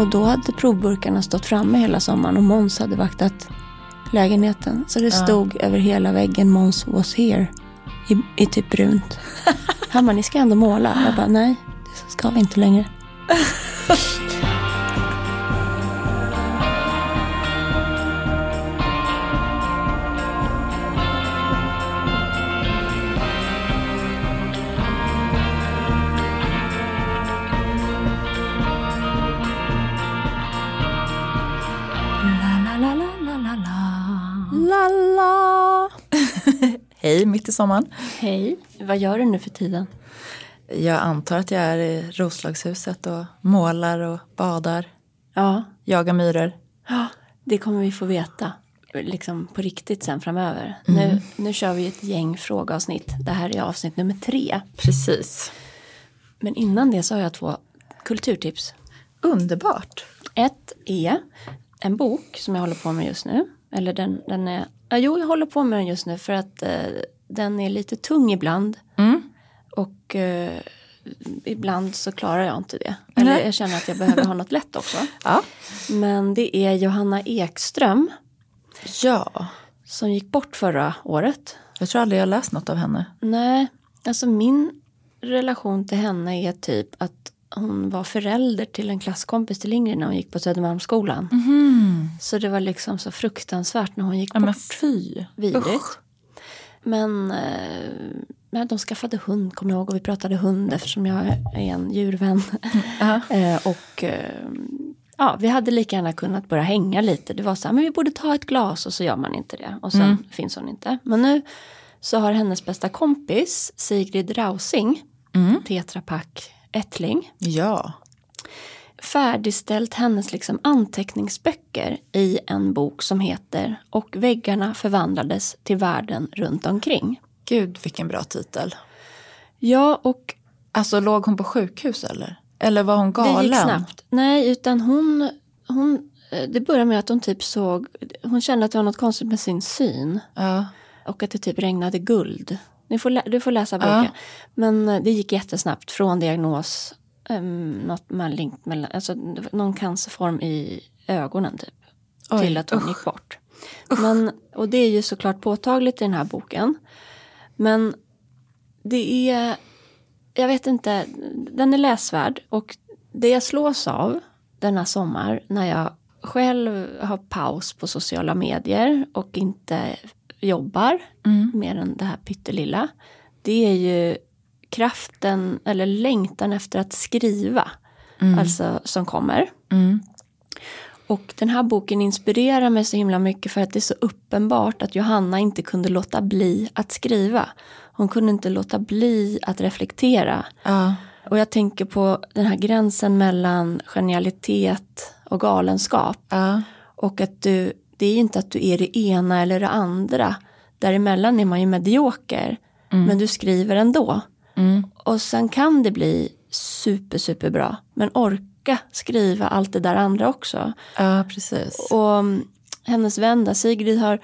Och då hade provburkarna stått framme hela sommaren och Måns hade vaktat lägenheten. Så det stod över hela väggen Måns was here i, i typ brunt. Han bara, ni ska ändå måla. Jag bara, nej, det ska vi inte längre. Hej mitt i sommaren. Hej, vad gör du nu för tiden? Jag antar att jag är i Roslagshuset och målar och badar, Ja, jagar myror. Ja, det kommer vi få veta liksom på riktigt sen framöver. Nu, nu kör vi ett gäng frågeavsnitt. Det här är avsnitt nummer tre. Precis. Men innan det så har jag två kulturtips. Underbart. Ett är en bok som jag håller på med just nu. Eller den, den är, jo jag håller på med den just nu för att eh, den är lite tung ibland. Mm. Och eh, ibland så klarar jag inte det. Eller Nej. jag känner att jag behöver ha något lätt också. Ja. Men det är Johanna Ekström Ja. som gick bort förra året. Jag tror aldrig jag läst något av henne. Nej, alltså min relation till henne är typ att hon var förälder till en klasskompis till Ingrid när hon gick på Södermalmsskolan. Så det var liksom så fruktansvärt när hon gick Ja, bort. men fy. Vidrigt. Usch. Men, eh, de skaffade hund, kommer jag ihåg, och vi pratade hund eftersom jag är en djurvän. Ja. eh, och eh, ja, vi hade lika gärna kunnat börja hänga lite. Det var så här, men vi borde ta ett glas och så gör man inte det. Och sen finns hon inte. Men nu så har hennes bästa kompis Sigrid Rausing, Tetra Pak Ettling, Ja. färdigställt hennes liksom anteckningsböcker i en bok som heter Och väggarna förvandlades till världen runt omkring. Gud vilken bra titel. Ja, och Alltså låg hon på sjukhus eller? Eller var hon galen? det gick snabbt. Nej, utan hon, hon, eh, det började med att hon typ såg, hon kände att det var något konstigt med sin syn. Ja. Och att det typ regnade guld. Du får, lä- du får läsa boken. Ja. Men eh, det gick jättesnabbt från diagnos, um, något malignt, mellan, alltså någon cancerform i ögonen typ. Oj, till att hon usch. gick bort. Men, och det är ju såklart påtagligt i den här boken. Men det är, jag vet inte, den är läsvärd. Och det jag slås av denna sommar när jag själv har paus på sociala medier och inte jobbar mer än det här pyttelilla. Det är ju kraften eller längtan efter att skriva. Alltså som kommer. Och den här boken inspirerar mig så himla mycket för att det är så uppenbart att Johanna inte kunde låta bli att skriva. Hon kunde inte låta bli att reflektera. Ja. Och jag tänker på den här gränsen mellan genialitet och galenskap. Ja. Och att du, det är ju inte att du är det ena eller det andra. Däremellan är man ju medioker. Men du skriver ändå. Och sen kan det bli super, super bra. Men orka skriva allt det där andra också. ja, precis. Och mm, hennes vän där, Sigrid har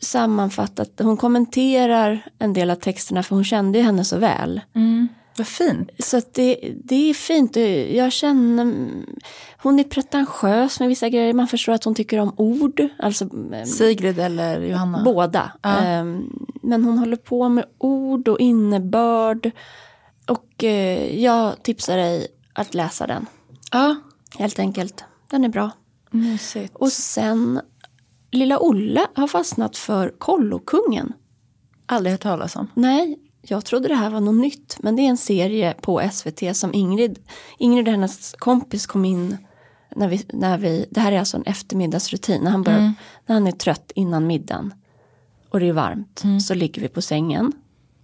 sammanfattat, hon kommenterar en del av texterna för hon kände ju henne så väl. Vad fint. Så det, det är fint. Jag känner, hon är pretentiös med vissa grejer. Man förstår att hon tycker om ord. Alltså mm, Sigrid eller Johanna? båda. Ehm, Men hon håller på med ord och innebörd. Och eh, jag tipsar dig att läsa den. Ja. Helt enkelt. Den är bra. Mysigt. Och sen, lilla Olle har fastnat för Kollokungen. Aldrig hört talas om. Nej, jag trodde det här var något nytt. Men det är en serie på SVT som Ingrid, Ingrid och hennes kompis kom in när vi, när vi, det här är alltså en eftermiddagsrutin. När han, börjar, när han är trött innan middagen och det är varmt så ligger vi på sängen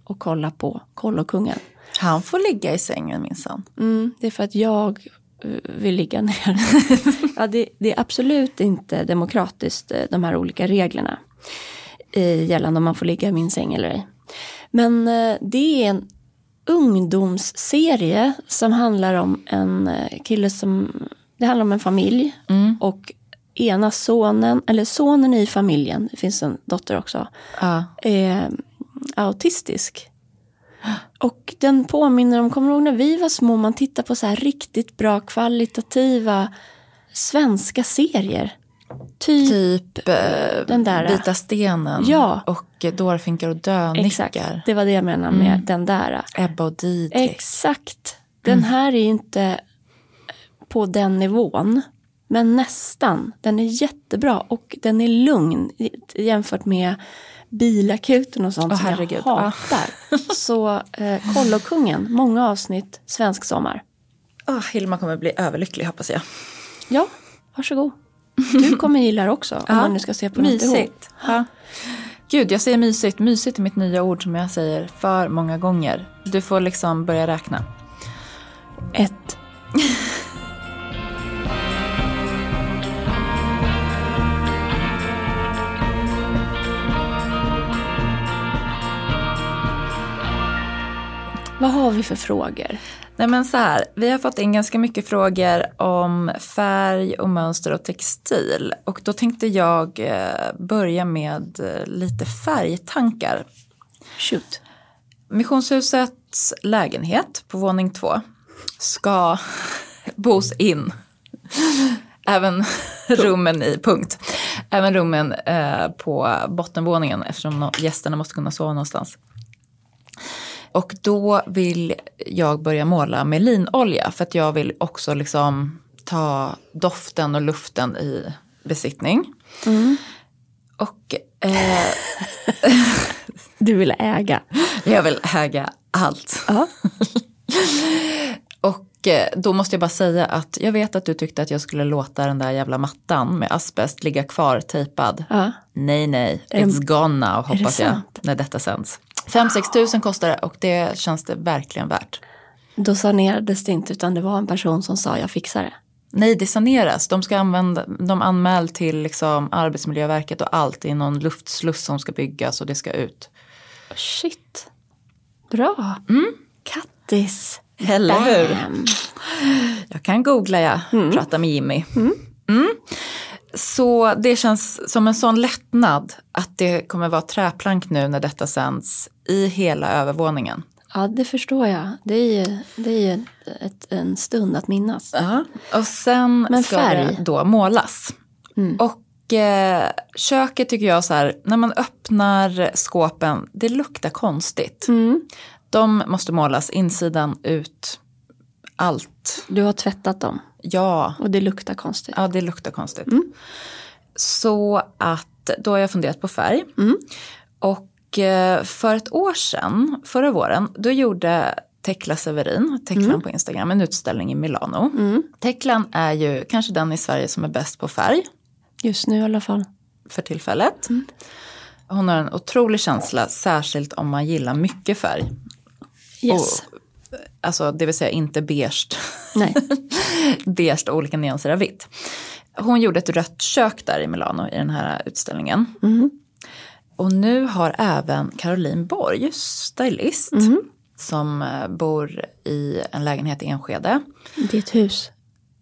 och kollar på Kollokungen. Han får ligga i sängen minsann. Mm, det är för att jag eh, vill ligga ner. ja, det, det är absolut inte demokratiskt eh, de här olika reglerna. Eh, gällande om man får ligga i min säng eller ej. Men eh, det är en ungdomsserie som handlar om en eh, kille som, det handlar om en familj. Och ena sonen, eller sonen i familjen, det finns en dotter också, Ja. är autistisk. Och den påminner om, kommer du ihåg när vi var små, man tittar på så här riktigt bra kvalitativa svenska serier. Typ, Typ eh, Den där. Vita stenen Ja. och eh, Dårfinkar och exakt, dönickar. det var det jag menade med den där. Ebba och Didrik. Exakt. Den här är inte på den nivån. Men nästan. Den är jättebra och den är lugn jämfört med Bilakuten och sånt Åh, som herregud. jag hatar. Så eh, Kollokungen, många avsnitt, svensk sommar. Åh, Hilma kommer bli överlycklig hoppas jag. Ja, varsågod. Du kommer gilla det också om man nu ska se på något ihop. Mysigt. Ja. Gud, jag säger mysigt. Mysigt är mitt nya ord som jag säger för många gånger. Du får liksom börja räkna. Ett. Vad har vi för frågor? Nej men så här, vi har fått in ganska mycket frågor om färg och mönster och textil. Och då tänkte jag eh, börja med eh, lite färgtankar. Shoot. Missionshusets lägenhet på våning två ska bos in. Även rummen i, punkt. Även rummen eh, på bottenvåningen eftersom no- gästerna måste kunna sova någonstans. Och då vill jag börja måla med linolja för att jag vill också liksom ta doften och luften i besittning. Och eh, Du vill äga. jag vill äga allt. Och eh, då måste jag bara säga att jag vet att du tyckte att jag skulle låta den där jävla mattan med asbest ligga kvar tejpad. ja. Nej, nej, it's gone now hoppas jag när detta sänds. 5-6 tusen kostar det och det känns det verkligen värt. Då sanerades det inte utan det var en person som sa jag fixar det. Nej, det saneras. De ska använda, de anmäl till liksom Arbetsmiljöverket och allt. Det är någon luftsluss som ska byggas och det ska ut. Shit. Bra. Kattis. Eller hur? Jag kan googla jag, prata med Jimmy. Mm. Så det känns som en sån lättnad att det kommer vara träplank nu när detta sänds i hela övervåningen. Ja, det förstår jag. Det är ju, det är ju ett, en stund att minnas. Ja. Och sen Men ska färg? Mm. det då målas. Och eh, köket tycker jag så här, när man öppnar skåpen, det luktar konstigt. Mm. De måste målas insidan ut, allt. Du har tvättat dem Ja, och det luktar konstigt. Ja, det luktar konstigt. Mm. Så att då har jag funderat på färg. Mm. Och eh, för ett år sedan, förra våren, då gjorde Tekla Severin, Teklan på Instagram, en utställning i Milano. Mm. Teklan är ju kanske den i Sverige som är bäst på färg Just nu i alla fall. för tillfället. Mm. Hon har en otrolig känsla, särskilt om man gillar mycket färg. Yes. Alltså det vill säga inte beige Nej. beige och olika nyanser av vitt. Hon gjorde ett rött kök där i Milano i den här utställningen. Och nu har även Caroline Borg, stylist, som eh, bor i en lägenhet i Enskede. Det är ett hus.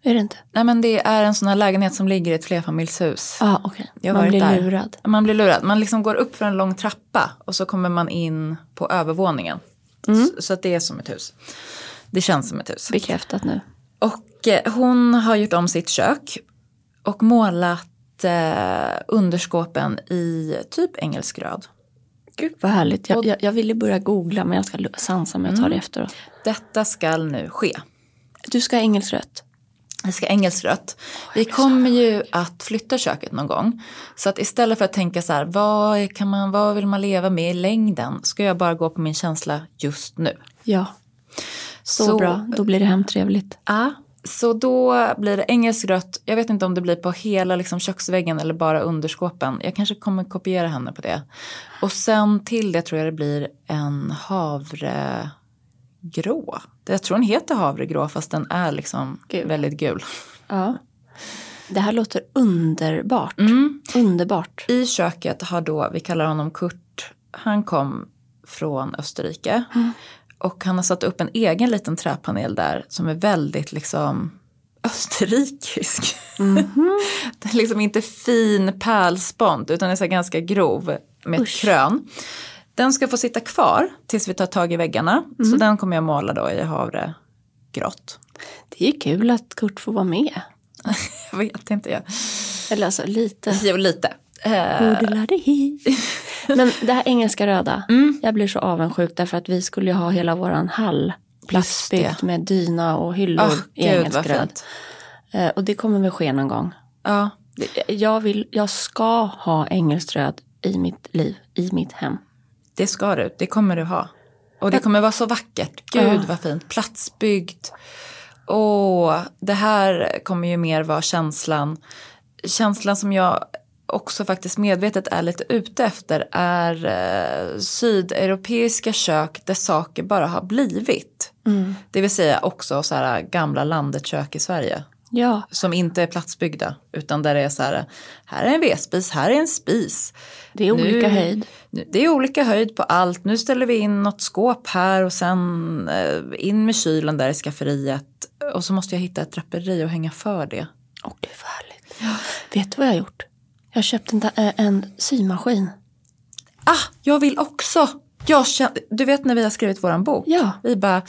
Är det inte? Nej men det är en sån här lägenhet som ligger i ett flerfamiljshus. Ja, ah. Jag har Man blir där. lurad. Man blir lurad. Man liksom går upp för en lång trappa och så kommer man in på övervåningen. Så, så att det är som ett hus. Det känns som ett hus. Bekräftat nu. Och eh, hon har gjort om sitt kök och målat eh, underskåpen i typ engelskröd. Gud vad härligt. Och- Jag, jag, jag ville börja googla men jag ska sansa mig och ta det efteråt. Detta ska nu ske. Du ska ha engelsrött. Det ska engelskrött. Vi kommer ju att flytta köket någon gång. Så att istället för att tänka så här, vad, kan man, vad vill man leva med i längden? Ska jag bara gå på min känsla just nu. Ja. Så, Så- bra. Då blir det hemtrevligt. Ja, så då blir det engelskrött. Jag vet inte om det blir på hela liksom, köksväggen eller bara underskåpen. Jag kanske kommer kopiera henne på det. Och sen till det tror jag det blir en havregrå. Jag tror den heter havregrå fast den är liksom Gul. väldigt gul. Ja. Det här låter underbart. Mm. Underbart. I köket har då, vi kallar honom Kurt, han kom från Österrike. Och han har satt upp en egen liten träpanel där som är väldigt liksom österrikisk. Den är liksom inte fin pärlspont utan är så ganska grov med ett krön. Den ska få sitta kvar tills vi tar tag i väggarna. Så den kommer jag måla då i havregrått. Det är ju kul att Kurt får vara med. Jag vet inte. Jag. Eller alltså lite. Jo, lite. Eh. Men det här engelska röda, jag blir så avundsjuk därför att vi skulle ju ha hela våran hall plastbyggt med dyna och hyllor ah, i engelsk röd. Eh, och det kommer väl ske någon gång. Ja, Jag, vill, jag ska ha engelskt röd i mitt liv, i mitt hem. Det ska du. Det kommer du ha. Och det kommer vara så vackert. Gud vad fint. Platsbyggt. Åh, det här kommer ju mer vara känslan. Känslan som jag också faktiskt medvetet är lite ute efter är eh, sydeuropeiska kök där saker bara har blivit. Det vill säga också så här gamla landet-kök i Sverige. Ja, Som inte är platsbyggda utan där det är så här, här är en vedspis, här är en spis. det är olika Nu- höjd. nu- Det är olika höjd på allt. Nu ställer vi in något skåp här och sen eh, in med kylen där i skafferiet. Och så måste jag hitta ett draperi och hänga för det. Och det är härligt. Vet du vad jag har gjort? Jag har köpt en, eh, en symaskin. Ah, jag vill också! Jag känner, du vet när vi har skrivit våran bok? Ja. Vi bara,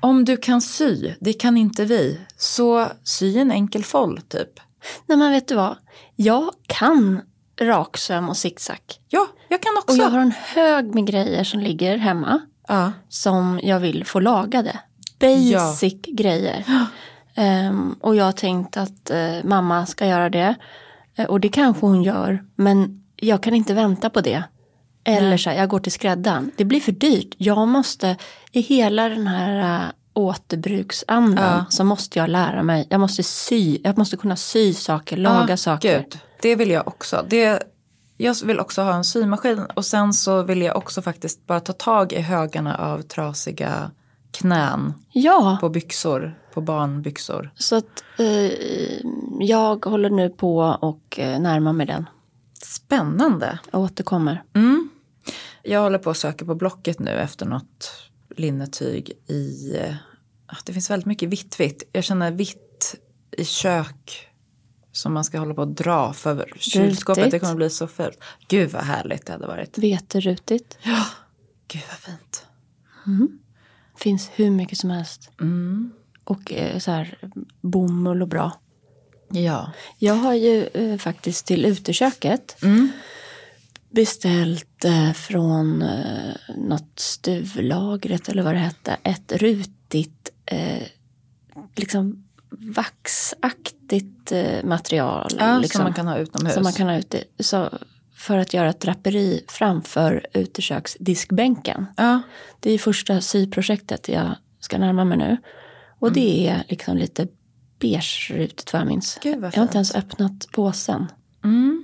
om du kan sy, det kan inte vi, så sy en enkel foll typ. Nej men vet du vad? Jag kan raksöm och zigzag. Ja, jag kan också. Och jag har en hög med grejer som ligger hemma. ja. som jag vill få lagade. Basic grejer. Ehm, och jag har tänkt att eh, mamma ska göra det. Eh, och det kanske hon gör. Men jag kan inte vänta på det. Eller så här, jag går till skräddaren. Det blir för dyrt. Jag måste, i hela den här uh, återbruksandan Ja. så måste jag lära mig. Jag måste sy, jag måste kunna sy saker, laga Ah, saker. Gud, det vill jag också. Det, jag vill också ha en symaskin och sen så vill jag också faktiskt bara ta tag i högarna av trasiga knän Ja, på byxor, på barnbyxor. så att eh, jag håller nu på och eh, närmar mig den. Spännande. Jag återkommer. Mm. Jag håller på att söka på Blocket nu efter något linnetyg i, eh, det finns väldigt mycket vitt vitt. Jag känner vitt i kök som man ska hålla på att dra för kylskåpet. Det Rutigt. kommer bli så fult. Gud vad härligt det hade varit. Veterutigt. Gud vad fint. Finns hur mycket som helst. Mm. Och eh, så här bomull och bra. Ja. Jag har ju eh, faktiskt till uteköket Mm. Beställt eh, från eh, något stuvlagret eller vad det hette. Ett rutigt, eh, liksom vaxaktigt material. Ja, liksom, som man kan ha utomhus. som man kan ha ute. Så, för att göra ett draperi framför uteköksdiskbänken. Ja. Det är första syprojektet jag ska närma mig nu. Och det är liksom lite beige rutigt vad jag minns. Gud, vad jag har inte ens öppnat påsen. Mm.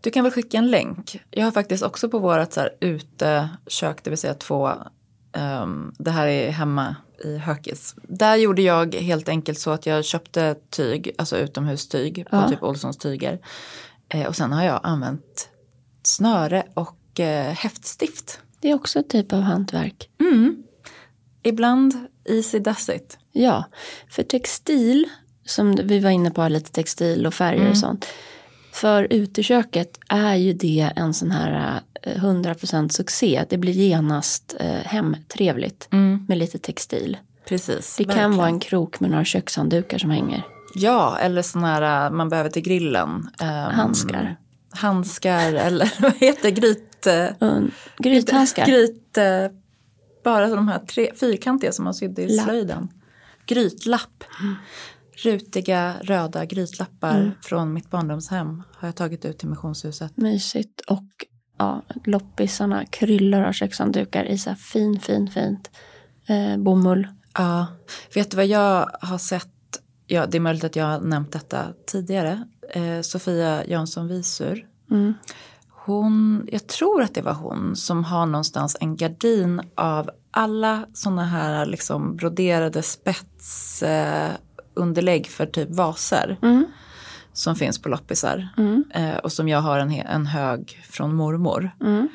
Du kan väl skicka en länk. Jag har faktiskt också på vårat så här utekök, det vill säga två, ehm, det här är hemma i Hökis. Där gjorde jag helt enkelt så att jag köpte tyg, alltså utomhustyg på Ja. typ Olssons tyger. Eh, och sen har jag använt snöre och eh, häftstift. Det är också ett typ av hantverk. Mm. Ibland easy does it. Ja, för textil, som vi var inne på, lite textil och färger och sånt. För uteköket är ju det en sån här eh, 100% succé. Det blir genast eh, hemtrevligt med lite textil. Precis. Det kan verkligen. vara en krok med några kökshanddukar som hänger. Ja, eller sådana här man behöver till grillen. Ehm, Handskar. Handskar eller vad heter gryt... eh, Un- Grythandskar. Gryt... eh, Bara de här tre, fyrkantiga som man sydde i Lapp. slöjden. Grytlapp. Rutiga röda grytlappar från mitt barndomshem har jag tagit ut till missionshuset. Mysigt. Och ja, loppisarna kryllar av kökshanddukar i så här fin, fin, fint eh, bomull. Ja, vet du vad jag har sett? Ja, det är möjligt att jag har nämnt detta tidigare. Eh, Sofia Jansson Visur. Mm. Hon, jag tror att det var hon som har någonstans en gardin av alla sådana här liksom broderade spetsunderlägg eh, underlägg för typ vaser. Mm. Som finns på loppisar. Mm. Eh, och som jag har en, en hög från mormor. Mm.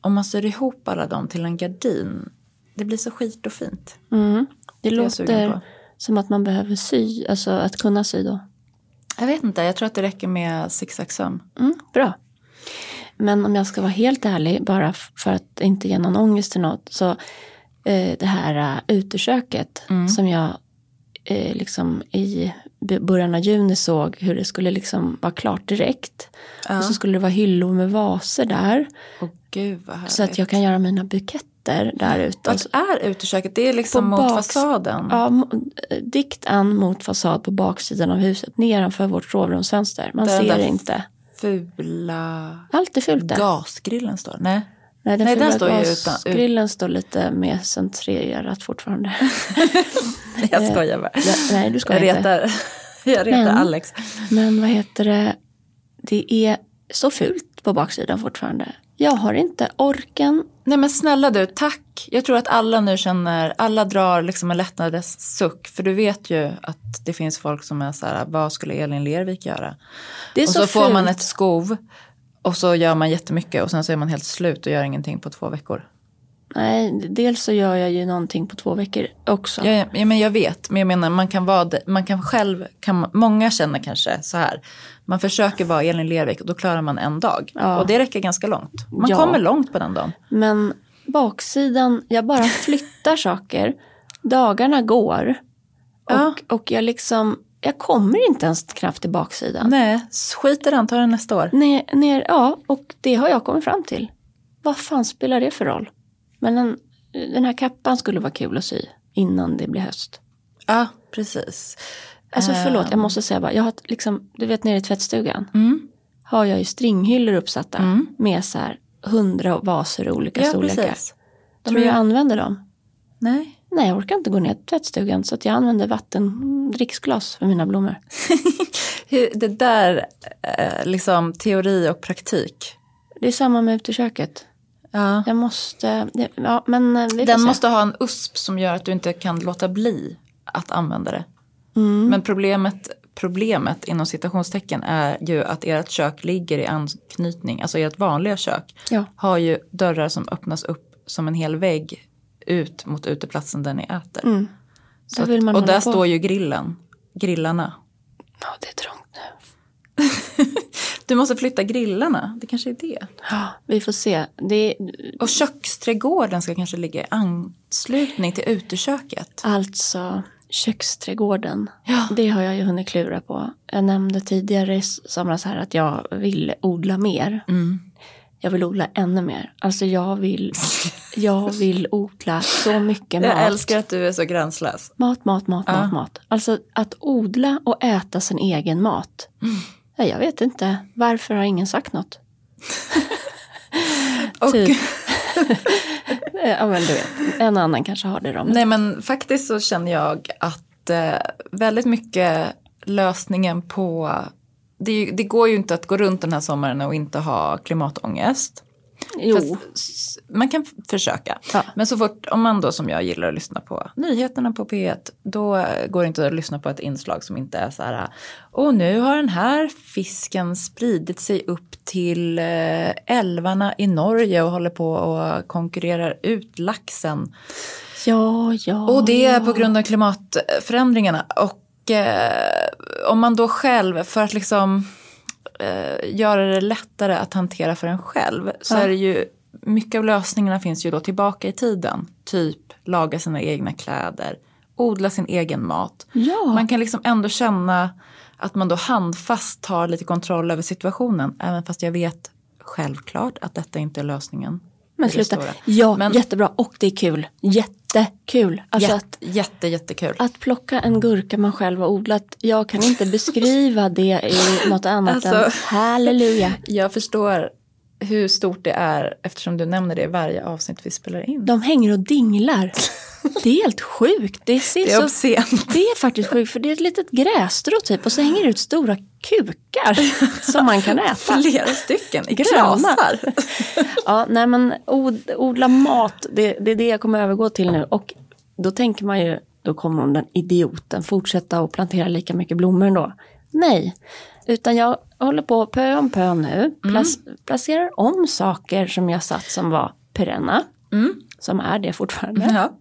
Om man syr ihop alla dem till en gardin. Det blir så skit och fint. Mm. Det sugen låter som att man behöver sy, alltså att kunna sy då. Jag vet inte, jag tror att det räcker med zigzagsöm. Mm, bra. men om jag ska vara helt ärlig, bara för att inte ge någon ångest till något, så eh, det här uh, uteköket Mm. som jag eh, liksom i början av juni såg hur det skulle liksom vara klart direkt. Ja. Och så skulle det vara hyllor med vaser där. Åh gud. Så att jag kan göra mina buketter där ute. Vart är uteköket? Det är liksom På mot fasaden. Ja, dikt an mot fasad på baksidan av huset, nedanför vårt sovrumsfönster. Man Den ser inte. Fula Allt är fult där. gasgrillen står. Nej. Nej, den, Nej, den står ju utan- ut- gasgrillen står lite mer centrerat fortfarande. Jag skojar bara. Ja, Nej, du ska Jag inte. retar, jag retar Men- Alex. Men vad heter det? Det är så fult på baksidan fortfarande. Jag har inte orken. Nej men snälla du, tack. Jag tror att alla nu känner, alla drar liksom en lättnadens suck. För du vet ju att det finns folk som är så här, vad skulle Elin Lervik göra? Det är och så, så, får man fult. ett skov och så gör man jättemycket och sen så är man helt slut och gör ingenting på två veckor. Nej, dels så gör jag ju någonting på två veckor också. Ja, ja, men jag vet, men jag menar man kan vara, det- man kan själv, kan, många känner kanske så här, man försöker vara Elin Lervik och då klarar man en dag. Ja. Och det räcker ganska långt. Man Ja. kommer långt på den dagen. Men baksidan, jag bara flyttar saker. Dagarna går. Och, och jag liksom, jag kommer inte ens knappt till baksidan. Nej, skit i den, ta den nästa år. Ner, ner, ja, och det har jag kommit fram till. Vad fan spelar det för roll? Men den, den här kappan skulle vara kul att sy innan det blir höst. Ja, precis. Alltså förlåt, jag Ehm. måste säga bara, jag har liksom, du vet nere i tvättstugan Mm. har jag ju stringhyllor uppsatta Mm. med så här hundra vaser i olika Ja, storlekar. precis. Tror du jag använder dem? Nej. Nej, jag orkar inte gå ner till tvättstugan så att jag använder vatten, dricksglas för mina blommor. Det där, eh, liksom teori och praktik. Det är samma med uteköket. Ja. Jag måste, ja men eh, Den måste ha en USP som gör att du inte kan låta bli att använda det. Mm. Men problemet, problemet inom citationstecken är ju att ert kök ligger i anknytning, alltså ert vanliga kök Ja. har ju dörrar som öppnas upp som en hel vägg ut mot uteplatsen där ni äter. Mm. Där att, och där på. står ju grillen, grillarna. Ja, det är trångt nu. Du måste flytta grillarna, det kanske är det. Ja, vi får se. Är, Och köksträdgården ska kanske ligga i anslutning till uteköket. alltså köksträdgården. Ja. Det har jag ju hunnit klura på. Jag nämnde tidigare i somras här att jag vill odla mer. Mm. Jag vill odla ännu mer. Alltså jag vill, jag vill odla så mycket mat. Jag älskar att du är så gränslös. Mat, mat, mat, Ja. mat, mat. Alltså att odla och äta sin egen mat. Mm. Ja, jag vet inte. Varför har ingen sagt något? Och, Typ. Ja, men du vet. En annan kanske har det då. Nej men faktiskt så känner jag att eh, väldigt mycket lösningen på det, det går ju inte att gå runt den här sommaren och inte ha klimatångest. Jo. Fast man kan försöka. Ja. Men så fort, om man då som jag gillar att lyssna på nyheterna på P1, då eh, går det inte att lyssna på ett inslag som inte är så här, och nu har den här fisken spridit sig upp till eh, älvarna i Norge och håller på och konkurrerar ut laxen. Ja, ja. Och det är på grund av klimatförändringarna. Och eh, om man då själv, för att liksom eh, göra det lättare att hantera för en själv, så Ja. är det ju, mycket av lösningarna finns ju då tillbaka i tiden. Typ laga sina egna kläder, odla sin egen mat. Ja. Man kan liksom ändå känna att man då handfast tar lite kontroll över situationen. Även fast jag vet självklart att detta inte är lösningen. Men sluta. stora. Ja, Men- jättebra. Och det är kul. Jättekul. Alltså Jätte, att, jätte, jättekul. att plocka en gurka man själv har odlat. Jag kan inte beskriva det i något annat Alltså- än halleluja. Jag förstår hur stort det är eftersom du nämner det i varje avsnitt vi spelar in. De hänger och dinglar. Det är helt sjukt. Det, ser Det är så, obscent. det är faktiskt sjukt för det är ett litet grässtrå typ och så hänger det ut stora kukar som man kan äta. Flera stycken i klasar. Ja, nej men od, odla mat, det, det är det jag kommer övergå till nu. Och då tänker man ju, då kommer den idioten fortsätta att plantera lika mycket blommor ändå. Nej, utan jag håller på pö om pö nu. Plas, Placerar om saker som jag satt som var perenna. Som är det fortfarande. Ja.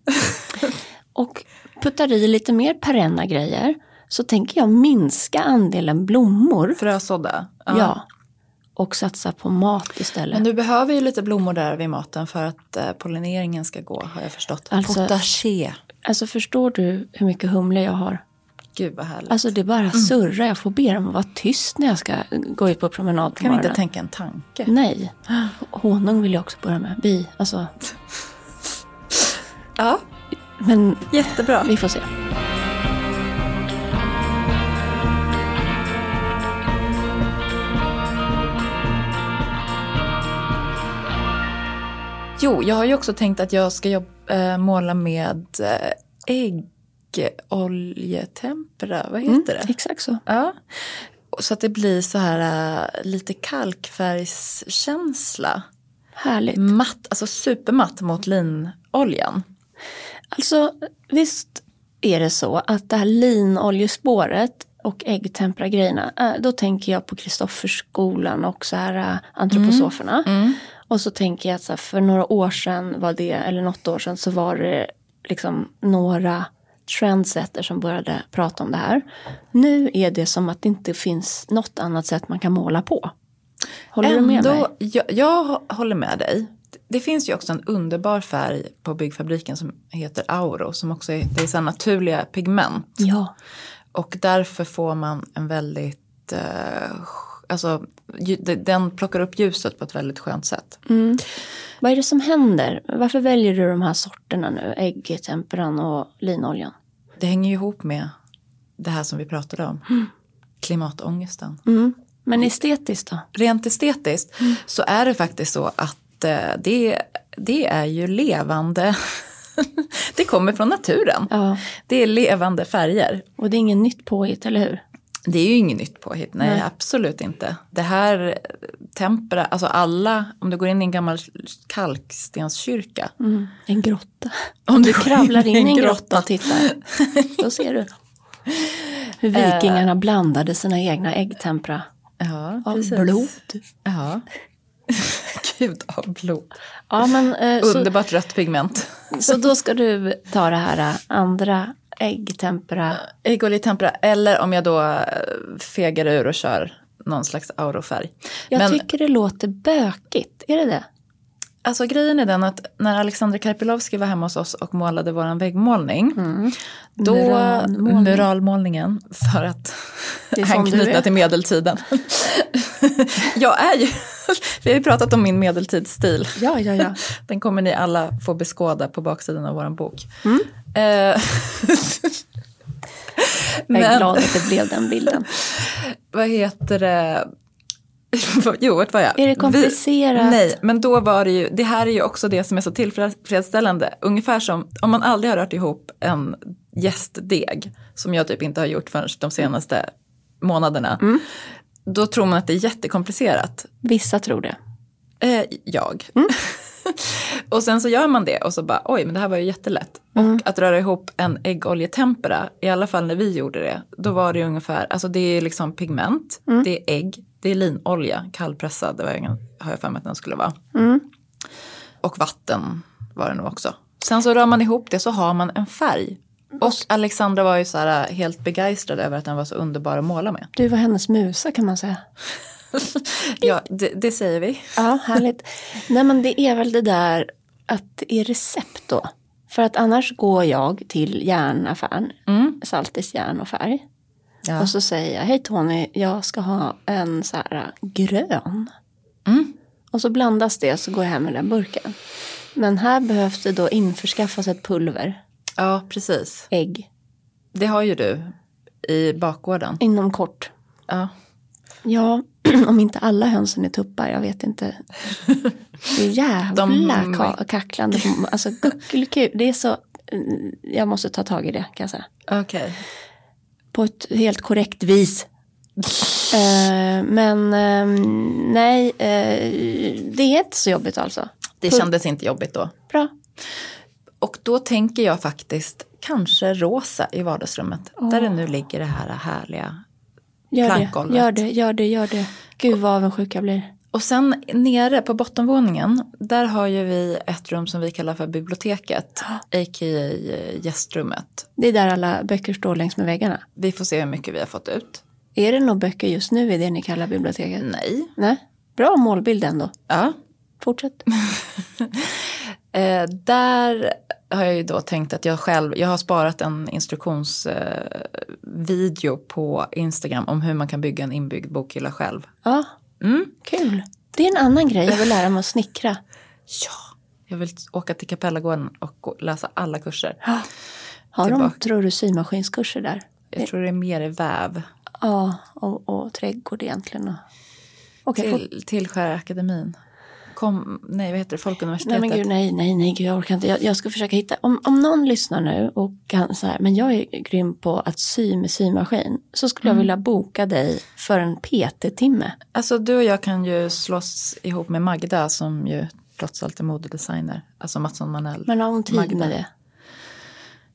Och puttar i lite mer perenna grejer. Så tänker jag minska andelen blommor. Frösådda. Ja. och satsa på mat istället. Men du behöver ju lite blommor där vid maten för att eh, pollineringen ska gå har jag förstått. Alltså- Potaché. Alltså förstår du hur mycket humle jag har? Gud vad härligt. Alltså det bara surrar. Jag får be dem att vara tyst när jag ska gå ut på promenad på kan vi morgonen. inte tänka en tanke? Nej. Honung vill jag också börja med. Bi. Alltså. Ja, Men jättebra. vi får se. Jo, jag har ju också tänkt att jag ska jobb, äh, måla med äh, äggoljetempera. Vad heter Mm, det? exakt så. Ja. Så att det blir så här äh, lite kalkfärgskänsla. Härligt. Matt, alltså supermatt mot linoljan. Alltså visst är det så att det här linoljespåret och äggtempera-grejerna, äh, då tänker jag på Kristofferskolan och så här äh, antroposoferna. Och så tänker jag att här, för några år sedan var det, eller något år sedan, så var det liksom några trendsetter som började prata om det här. Nu är det som att det inte finns något annat sätt man kan måla på. Håller du med mig? jag, jag håller med dig. Det finns ju också en underbar färg på byggfabriken som heter Auro som också är, det är så naturliga pigment. Ja. Och därför får man en väldigt, eh, alltså den plockar upp ljuset på ett väldigt skönt sätt. Vad är det som händer? Varför väljer du de här sorterna nu? Äggtemperan och linoljan? Det hänger ju ihop med det här som vi pratade om. Klimatångesten. Mm. Men estetiskt då? Rent estetiskt så är det faktiskt så att eh, det, det är ju levande, det kommer från naturen. Ja. Det är levande färger. Och det är ingen nytt påhitt, eller hur? Det är ju inget nytt påhitt, nej, Nej. absolut inte. Det här tempera, alltså alla, om du går in i en gammal kalkstenskyrka. Mm. En grotta. Om Om du kravlar in i en grotta och tittar, då ser du hur vikingarna blandade sina egna äggtempera Ja, av precis. blod. Ja. Gud av blod. Ja, men, eh, så, Underbart rött pigment. så då ska du ta det här eh, andra äggtempera. Äggoljetempera, eller om jag då eh, fegar ur och kör någon slags aurofärg. Jag Men tycker det låter bökigt, är det det? Alltså grejen är den att när Alexandra Karpilovski var hemma hos oss och målade våran väggmålning. Då, Muralmålning. muralmålningen, för att anknyta till medeltiden. jag är ju, vi har ju pratat om min medeltidsstil. Ja, ja, ja. Den kommer ni alla få beskåda på baksidan av våran bok. Mm. Eh, Jag är Men- glad att det blev den bilden. vad heter det? jo, vart var jag? Är det komplicerat? Vi, nej, men då var det ju, det här är ju också det som är så tillfredsställande. Ungefär som om man aldrig har rört ihop en jästdeg, som jag typ inte har gjort förrän de senaste månaderna. Mm. Då tror man att det är jättekomplicerat. Vissa tror det. Eh, jag. Mm. och sen så gör man det och så bara, oj men det här var ju jättelätt. Mm. Och att röra ihop en äggoljetempera, i alla fall när vi gjorde det, då var det ungefär, alltså det är liksom pigment, Mm. det är ägg, det är linolja, kallpressad, det var ingen, har jag för mig att den skulle vara. Mm. Och vatten var det nog också. Sen så rör man ihop det så har man en färg. Och Alexandra var ju så här äh, helt begeistrad över att den var så underbar att måla med. Du var hennes musa kan man säga. Ja, det, det säger vi. Ja, härligt. Nej men det är väl det där att det är recept då. För att annars går jag till järnaffären, Mm. Saltis järn och färg. Ja. Och så säger jag, hej Tony, jag ska ha en så här äh, grön. Mm. Och så blandas det så går jag hem med den burken. Men här behövs det då införskaffas ett pulver, ja, precis. ägg, Det har ju du i bakgården. inom kort. Ja. Ja, om inte alla hönsen är tuppar, jag vet inte. Det är jävla De- ka- kacklande, alltså guckelkul. Det är så, mm, jag måste ta tag i det kan jag säga. Okej. På ett helt korrekt vis. Eh, men eh, nej, eh, det är inte så jobbigt alltså. Det kändes inte jobbigt då. Bra. Och då tänker jag faktiskt kanske rosa i vardagsrummet. Där det nu ligger det här härliga. Gör det, Plankgolvet. gör det, gör det, gör det. Gud vad avundsjuk jag blir. Och sen nere på bottenvåningen, där har ju vi ett rum som vi kallar för biblioteket. A.k.a. eh, gästrummet. Det är där alla böcker står längs med väggarna. Vi får se hur mycket vi har fått ut. Är det nog böcker just nu i det ni kallar biblioteket? Nej, Nej, Bra målbild ändå. Ja. Fortsätt. Eh, där har jag ju då tänkt att jag själv, jag har sparat en instruktionsvideo eh, på Instagram om hur man kan bygga en inbyggd bokhylla själv. Ja, Mm. kul. Det är en annan grej jag vill lära mig att snickra. Ja, jag vill åka till Kapellagården och läsa alla kurser. Har de, Tillbaka. tror du, symaskinskurser där? Jag tror det är mer i väv. Ja, och, och trädgård egentligen. fort- Till, till Skärakademin. Kom, nej, vad heter det? nej Folkuniversitetet. men gud, nej, nej, nej, gud, jag orkar inte. Jag, jag ska försöka hitta, om, om någon lyssnar nu och kan så här, men jag är grym på att sy med symaskin, så skulle jag vilja boka dig för en PT-timme. Alltså du och jag kan ju slåss ihop med Magda som ju trots allt är modedesigner. Alltså Mattsson Manell. Men har hon tid Magda. med det?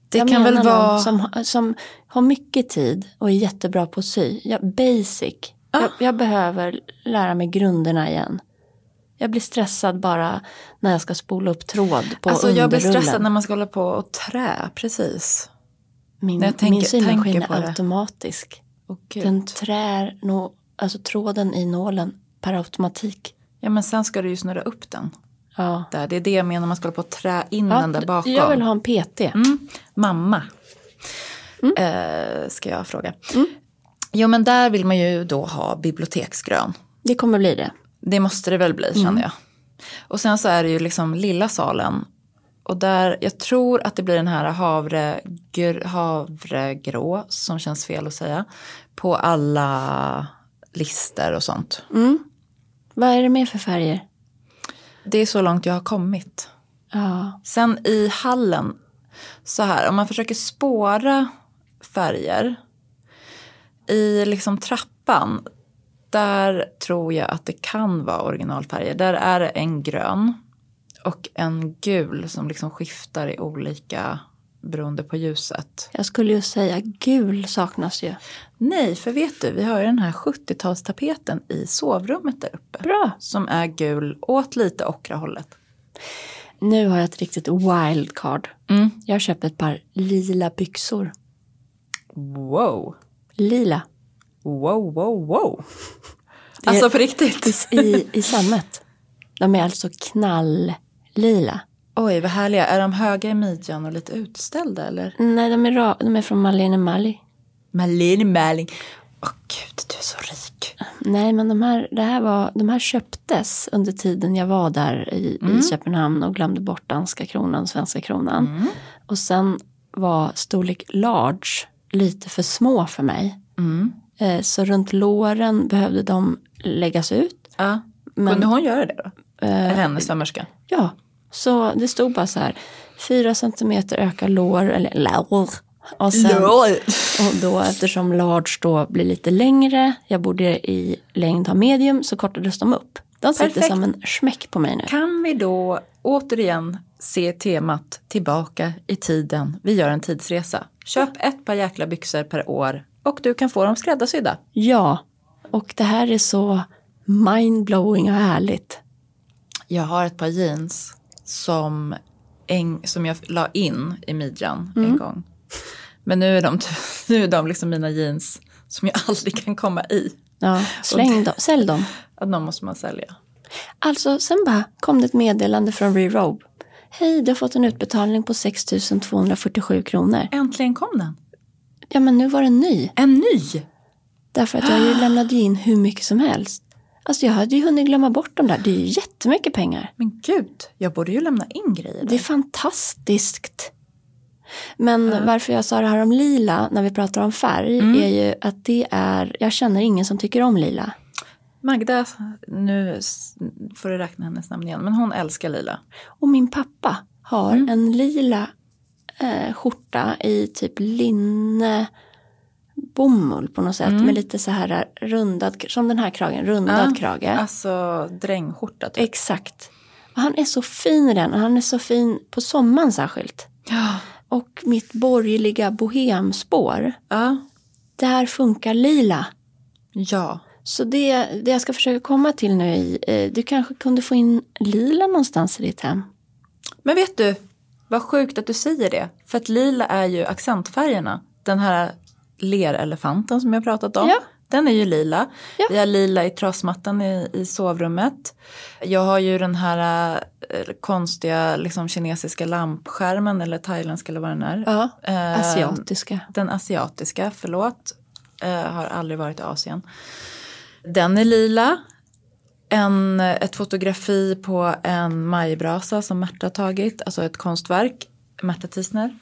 det jag kan väl vara... Som, som har mycket tid och är jättebra på att sy. Ja, basic. Jag, jag behöver lära mig grunderna igen. Jag blir stressad bara när jag ska spola upp tråd på Alltså jag blir stressad när man ska hålla på och trä, precis. Min, när jag tänker- min symaskin är automatisk. Gud. Den trär nå, alltså tråden i nålen per automatik. Ja men sen ska du ju snurra upp den. Ja. Där. Det är det jag menar, man ska hålla på och trä in Ja, den där bakom. Jag vill ha en PT. Mm. Mamma. Eh, ska jag fråga. Jo men där vill man ju då ha biblioteksgrön. Det kommer bli det. Det måste det väl bli Mm. känner jag. Och sen så är det ju liksom lilla salen. Och där, jag tror att det blir den här havre, gr, havregrå, som känns fel att säga, på alla lister och sånt. Vad är det mer för färger? Det är så långt jag har kommit. Ja. Sen i hallen, så här, om man försöker spåra färger i liksom trappan, där tror jag att det kan vara originalfärger. Där är det en grön och en gul som liksom skiftar i olika beroende på ljuset. Jag skulle ju säga gul saknas ju. Nej, för vet du, vi har ju den här 70-talstapeten i sovrummet där uppe. Bra. Som är gul åt lite ockrahållet. Nu har jag ett riktigt wildcard. Mm. Jag har köpt ett par lila byxor. Wow, Lila. Wow, wow, wow. Alltså på riktigt. I, i, sammet. De är alltså knalllila. Oj, vad härliga. Är de höga i midjan och lite utställda eller? Nej, de är, ra- de är från Malene Mali. Malene Märling. Åh gud, du är så rik. Nej, men de här, det här var, de här köptes under tiden jag var där i, i Köpenhamn och glömde bort danska kronan, svenska kronan. Och sen var storlek large lite för små för mig. Mm. Eh, så runt låren behövde de läggas ut. Ja. Men- Kunde hon göra det då? Eh, Eller hennes sömmerska? Ja, så det stod bara så här. Fyra centimeter ökar lår, eller lår. Och, sen, och då eftersom large då blir lite längre, jag borde i längd ha medium, så kortades de upp. De sitter Perfekt. som en smäck på mig nu. Kan vi då återigen se temat tillbaka i tiden? Vi gör en tidsresa. Köp ett par jäkla byxor per år och du kan få dem skräddarsydda. Ja, och det här är så mindblowing och härligt. Jag har ett par jeans som, en, som jag la in i midjan en gång. Men nu är de, nu är de liksom mina jeans som jag aldrig kan komma i. Ja, släng dem, sälj dem. Att de måste man sälja. Alltså, sen bara kom det ett meddelande från Rerobe. Hej, du har fått en utbetalning på 6 247 kronor. Äntligen kom den. Ja, men nu var den ny. En ny! Därför att jag ju lämnade ju in hur mycket som helst. Alltså jag hade ju hunnit glömma bort dem där. Det är ju jättemycket pengar. Men gud, jag borde ju lämna in grejer. Det är fantastiskt. Men varför jag sa det här om lila när vi pratar om färg är ju att det är, jag känner ingen som tycker om lila. Magda, nu får du räkna hennes namn igen, men hon älskar lila. Och min pappa har en lila eh, skjorta i typ linne bomull på något sätt med lite så här rundad, som den här kragen, rundad krage. Alltså drängskjorta typ. Exakt. Och han är så fin i den och han är så fin på sommaren särskilt. Ja. Och mitt borgerliga bohemspår, Ja. där funkar lila. Ja. Så det, det jag ska försöka komma till nu i, eh, du kanske kunde få in lila någonstans i ditt hem. Men vet du, vad sjukt att du säger det. För att lila är ju accentfärgerna. Den här lerelefanten som jag pratat om. Ja. Den är ju lila. Ja. Vi har lila i trasmattan i, i sovrummet. Jag har ju den här eh, konstiga liksom, kinesiska lampskärmen eller thailändska eller vad den är. Ja, Eh, asiatiska. Den asiatiska, förlåt. Eh, har aldrig varit i Asien. Den är lila. En, ett fotografi på en majbrasa som Märta tagit, alltså ett konstverk. Märta Tisner.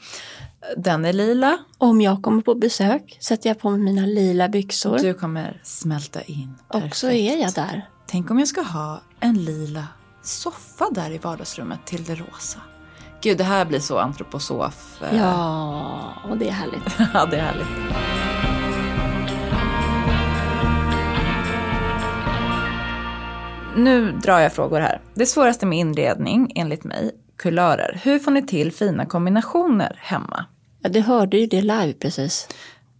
Den är lila. Om jag kommer på besök sätter jag på mig mina lila byxor. Du kommer smälta in. och så är jag där. Tänk om jag ska ha en lila soffa där i vardagsrummet till det rosa. Gud, det här blir så antroposof. eh. Ja, och det är härligt. ja, det är härligt. Nu drar jag frågor här. Det svåraste med inredning, enligt mig, kulörer. Hur får ni till fina kombinationer hemma? Ja, du hörde ju det live precis.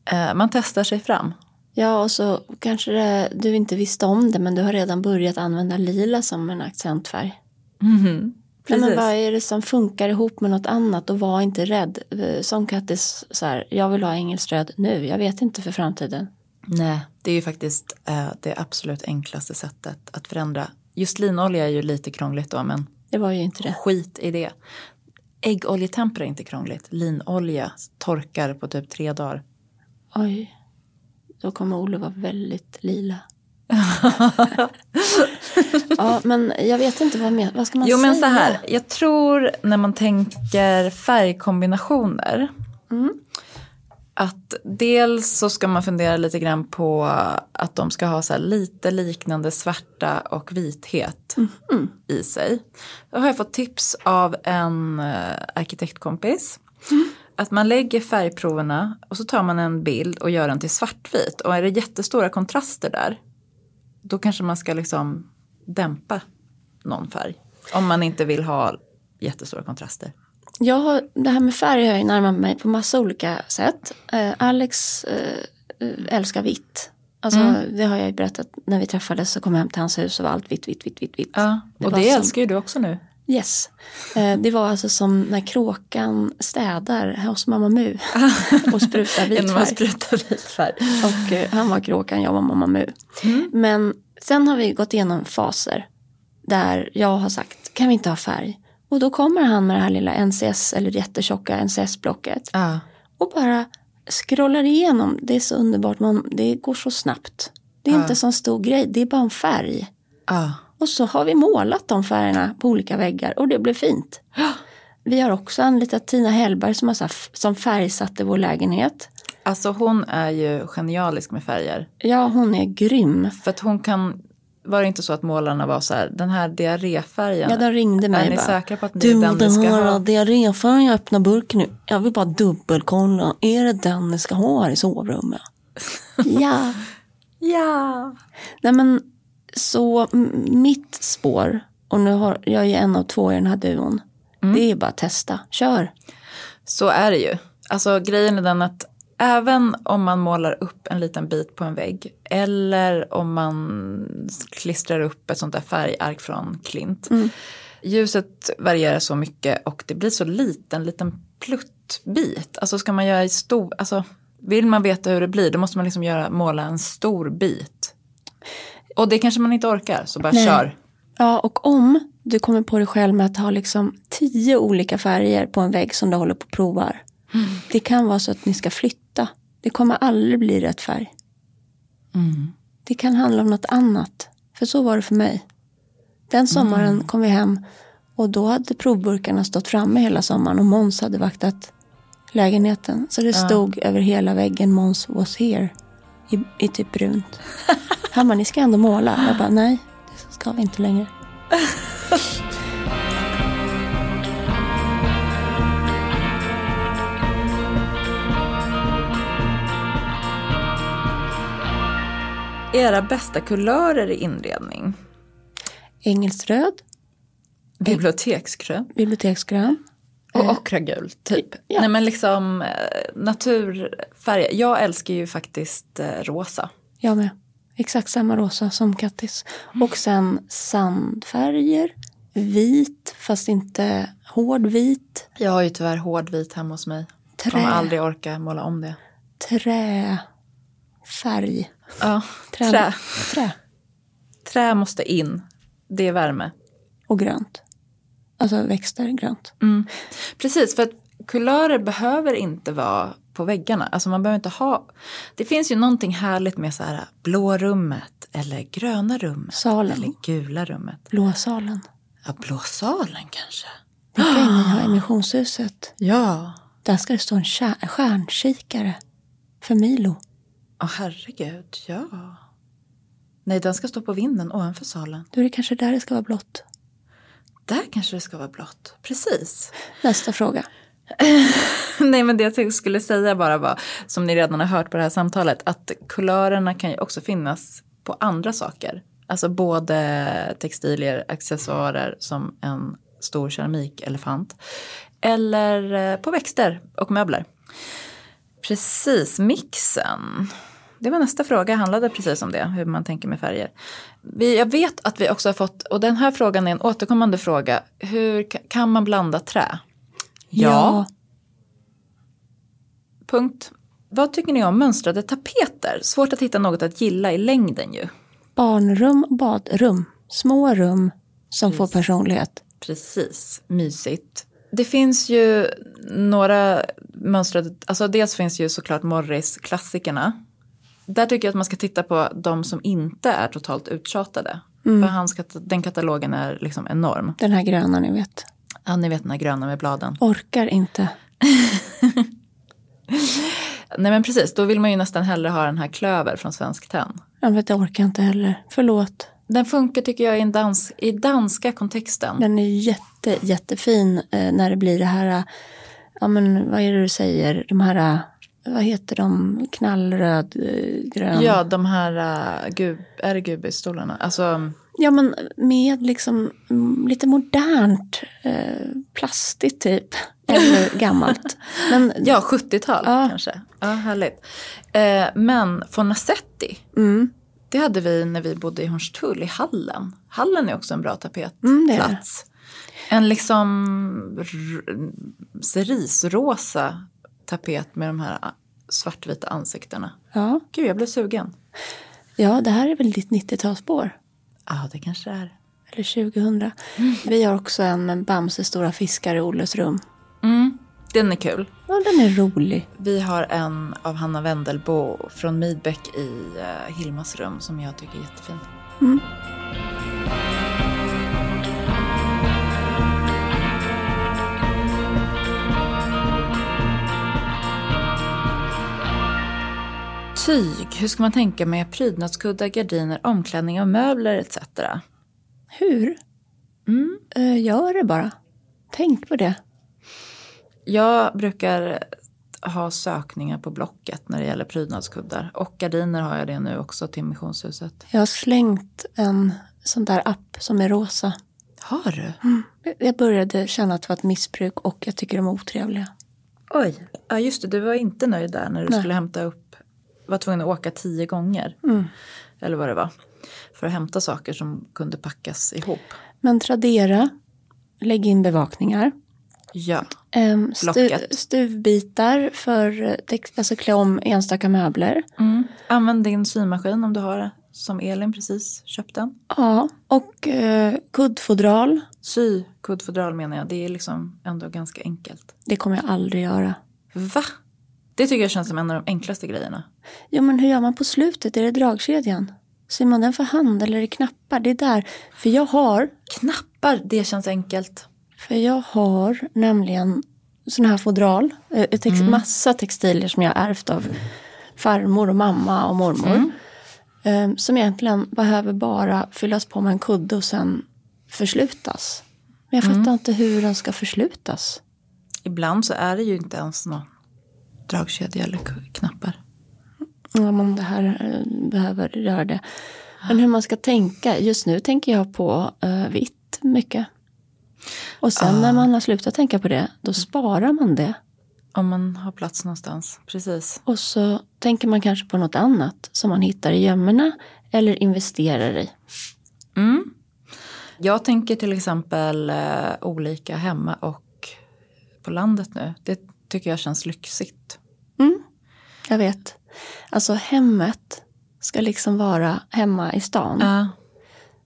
Eh, man testar sig fram. Ja, och så kanske det, du inte visste om det, men du har redan börjat använda lila som en accentfärg. Mhm. Nej, men vad är det som funkar ihop med något annat och var inte rädd. Eh, Som Kattis så här, jag vill ha engelsröd nu, jag vet inte för framtiden. Nej, det är ju faktiskt eh, det absolut enklaste sättet att förändra. Just linolja är ju lite krångligt då, men Det var ju inte det. skit i det. Äggoljetempera är inte krångligt. Linolja torkar på typ tre dagar. Oj, då kommer Olle vara väldigt lila. ja, men jag vet inte vad mer, vad ska man Jo säga? men så här, jag tror när man tänker färgkombinationer Mm. Att dels så ska man fundera lite grann på att de ska ha så lite liknande svarta och vithet Mm. i sig. Då har jag fått tips av en eh, arkitektkompis. Mm. Att man lägger färgproverna och så tar man en bild och gör den till svartvit. Och är det jättestora kontraster där, då kanske man ska liksom dämpa någon färg. Om man inte vill ha jättestora kontraster. Jag har, det här med färg har jag närmat mig på massa olika sätt. Eh, Alex eh, älskar vitt. Alltså, Mm. Det har jag ju berättat när vi träffades så kom jag hem till hans hus och var allt vitt, vitt, vitt, vitt, vitt. Ja, Det och var det som- älskar ju du också nu. Yes. Eh, det var alltså som när kråkan städar hos Mamma Mu och sprutar vit färg. spruta vit färg. Och eh, han var kråkan, jag var Mamma Mu. Men sen har vi gått igenom faser där jag har sagt, kan vi inte ha färg? Och då kommer han med det här lilla NCS eller jättetjocka NCS-blocket Ja. och bara scrollar igenom. Det är så underbart, man, det går så snabbt. Det är Ja. inte sån stor grej, det är bara en färg. Ja. Och så har vi målat de färgerna på olika väggar och det blev fint. Vi har också anlitat Tina Hellberg som, har så här som färgsatte vår lägenhet. Alltså hon är ju genialisk med färger. Ja, hon är grym. För att hon kan, var det inte så att målarna var så här, den här diarréfärgen. Ja, de ringde mig är ni bara. säkra på att det Du, är den den ni ska ha? diarréfärgen jag öppnar burken nu. Jag vill bara dubbelkolla. Är det den ni ska ha här i sovrummet? ja. Ja. Nej men så mitt spår, och nu har jag är en av två i den här duon. Mm. Det är bara att testa. Kör. Så är det ju. Alltså grejen är den att även om man målar upp en liten bit på en vägg eller om man klistrar upp ett sånt där färgark från klint. Ljuset varierar så mycket och det blir så liten, liten pluttbit. Alltså ska man göra i stor, alltså vill man veta hur det blir då måste man liksom göra, måla en stor bit. Och det kanske man inte orkar, så bara Nej. kör. Ja, och om du kommer på dig själv med att ha liksom tio olika färger på en vägg som du håller på och provar. Det kan vara så att ni ska flytta. Det kommer aldrig bli rätt färg. Det kan handla om något annat. För så var det för mig. Den sommaren kom vi hem och då hade provburkarna stått framme hela sommaren och Måns hade vaktat lägenheten. Så det stod över hela väggen Måns was here i, i typ brunt. Han bara, ni ska ändå måla. Jag bara, nej, det ska vi inte längre. Era bästa kulörer i inredning? Engelsröd, Biblioteksgrön. biblioteksgrön. Och ockragul, typ. ja. Nej men liksom eh, naturfärger. Jag älskar ju faktiskt eh, rosa. Jag med. Exakt samma rosa som Kattis. Och sen sandfärger. Vit, fast inte hård vit. Jag har ju tyvärr hårdvit hemma hos mig. Trä. Kommer aldrig orka måla om det. Trä. Ja, Trä. trä. Trä. Trä måste in. Det är värme. Och grönt. Alltså växter, grönt. Mm. Precis, för att kulörer behöver inte vara på väggarna. Alltså man behöver inte ha... Det finns ju någonting härligt med så här blå rummet eller gröna rummet. Salen. Eller gula rummet. Blåsalen. Ja, blå salen kanske. Vilka är ni har i missionshuset? Ja. Där ska det stå en stjärnkikare. För Milo. Åh herregud, ja. Nej, den ska stå på vinden ovanför salen. Då är det kanske där det ska vara blått. Där kanske det ska vara blått. Precis. Nästa fråga. Nej men det jag skulle säga bara var, som ni redan har hört på det här samtalet, att kulörerna kan ju också finnas på andra saker. Alltså både textilier, accessoarer som en stor keramikelefant. Eller eh, på växter och möbler. Precis, mixen. Det var nästa fråga, handlade precis om det, hur man tänker med färger. Vi, jag vet att vi också har fått, och den här frågan är en återkommande fråga, hur ka- kan man blanda trä? Ja. Punkt. Vad tycker ni om mönstrade tapeter? Svårt att hitta något att gilla i längden ju. Barnrum och badrum. Små rum som får personlighet. Precis, mysigt. Det finns ju några mönstrade, alltså dels finns ju såklart Morris-klassikerna. Där tycker jag att man ska titta på de som inte är totalt uttjatade. För hans, den katalogen är liksom enorm. Den här gröna ni vet. Ja, ni vet den här gröna med bladen. Orkar inte. Nej men precis, då vill man ju nästan hellre ha den här klöver från Svensk Tenn. Jag vet, jag orkar inte heller. Förlåt. Den funkar tycker jag i, en dans, i danska kontexten. Den är jätte, jättefin eh, när det blir det här, eh, ja men vad är det du säger, de här, eh, vad heter de, knallröd, eh, grön. Ja, de här, uh, gub, är det gubbestolarna? Alltså, Ja men med liksom mm, lite modernt, eh, plastigt typ. Eller gammalt. Men ja, 70-tal Ja. kanske. Ja, härligt. Eh, men Fornasetti, mm, det hade vi när vi bodde i Hornstull i Hallen. Hallen är också en bra tapetplats. Mm. En liksom cerisrosa tapet med de här svartvita ansiktena. ja. Gud, jag blev sugen. ja, det här är väl ditt 90-talsspår. Ja, det kanske är. Eller 2000. Vi har också en med Bamse stora fiskar i Olles rum. Mm, den är kul. Ja, den är rolig. Vi har en av Hanna Wendelbo från Midbeck i uh, Hilmas rum som jag tycker är jättefin. Mm. Tyg, hur ska man tänka med prydnadskuddar, gardiner, omklädning av möbler etc. Hur? Mm. Eh, gör det bara. Tänk på det. Jag brukar ha sökningar på Blocket när det gäller prydnadskuddar. Och gardiner har jag det nu också till missionshuset. Jag har slängt en sån där app som är rosa. Har du? Jag började känna att det var ett missbruk och jag tycker de är otrevliga. Oj. Ja just det, du var inte nöjd där när du Nej. skulle hämta upp. Var tvungen att åka tio gånger. Mm. Eller vad det var. För att hämta saker som kunde packas ihop. Men Tradera, lägg in bevakningar. Ja. Um, stu, stuvbitar för tex- alltså klä om enstaka möbler. Mm. Använd din symaskin om du har det. Som Elin precis köpt den. Ja, och eh, kuddfodral. Sy kuddfodral menar jag. Det är liksom ändå ganska enkelt. Det kommer jag aldrig göra. Va? Det tycker jag känns som en av de enklaste grejerna. Jo, men hur gör man på slutet? Är det dragkedjan? Syr man den för hand eller är det knappar? Det är där. För jag har, Knappar, det känns enkelt. för jag har nämligen sån här fodral. eh, Tex, Massa textilier som jag ärvt av farmor och mamma och mormor. Eh, som egentligen behöver bara fyllas på med en kudde och sen förslutas. Men jag fattar inte hur den ska förslutas. Ibland så är det ju inte ens någon dragkedja eller knappar. Ja, men det här eh, behöver göra det. Men hur man ska tänka. Just nu tänker jag på eh, vitt mycket. Och sen när man har slutat tänka på det, då sparar man det. Om man har plats någonstans. Precis. Och så tänker man kanske på något annat som man hittar i gömmorna eller investerar i. Mm. Jag tänker till exempel eh, olika hemma och på landet nu. Det tycker jag känns lyxigt. Mm. Jag vet. Alltså hemmet ska liksom vara hemma i stan. Ja.